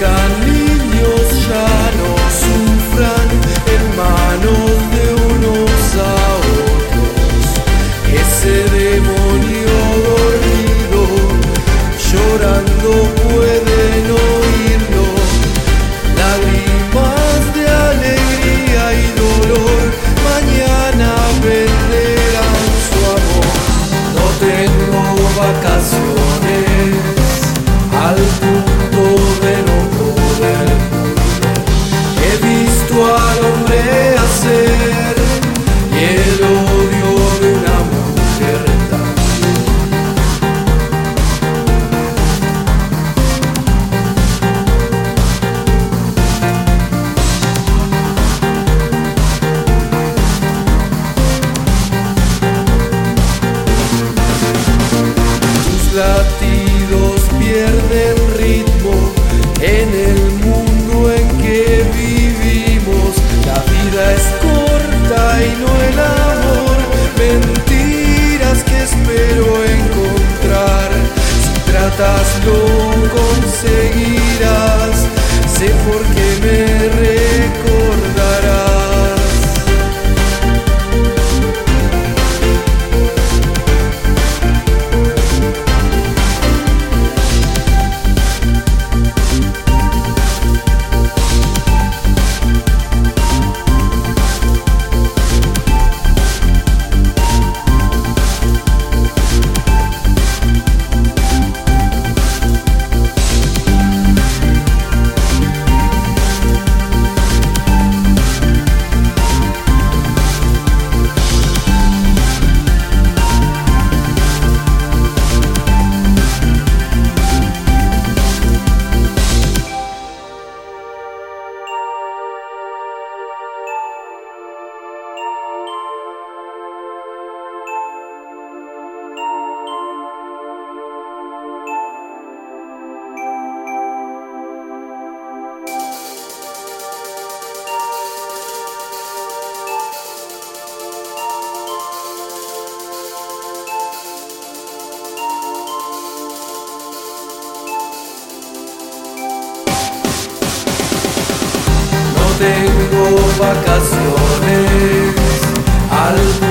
gone. Tengo vacaciones. Al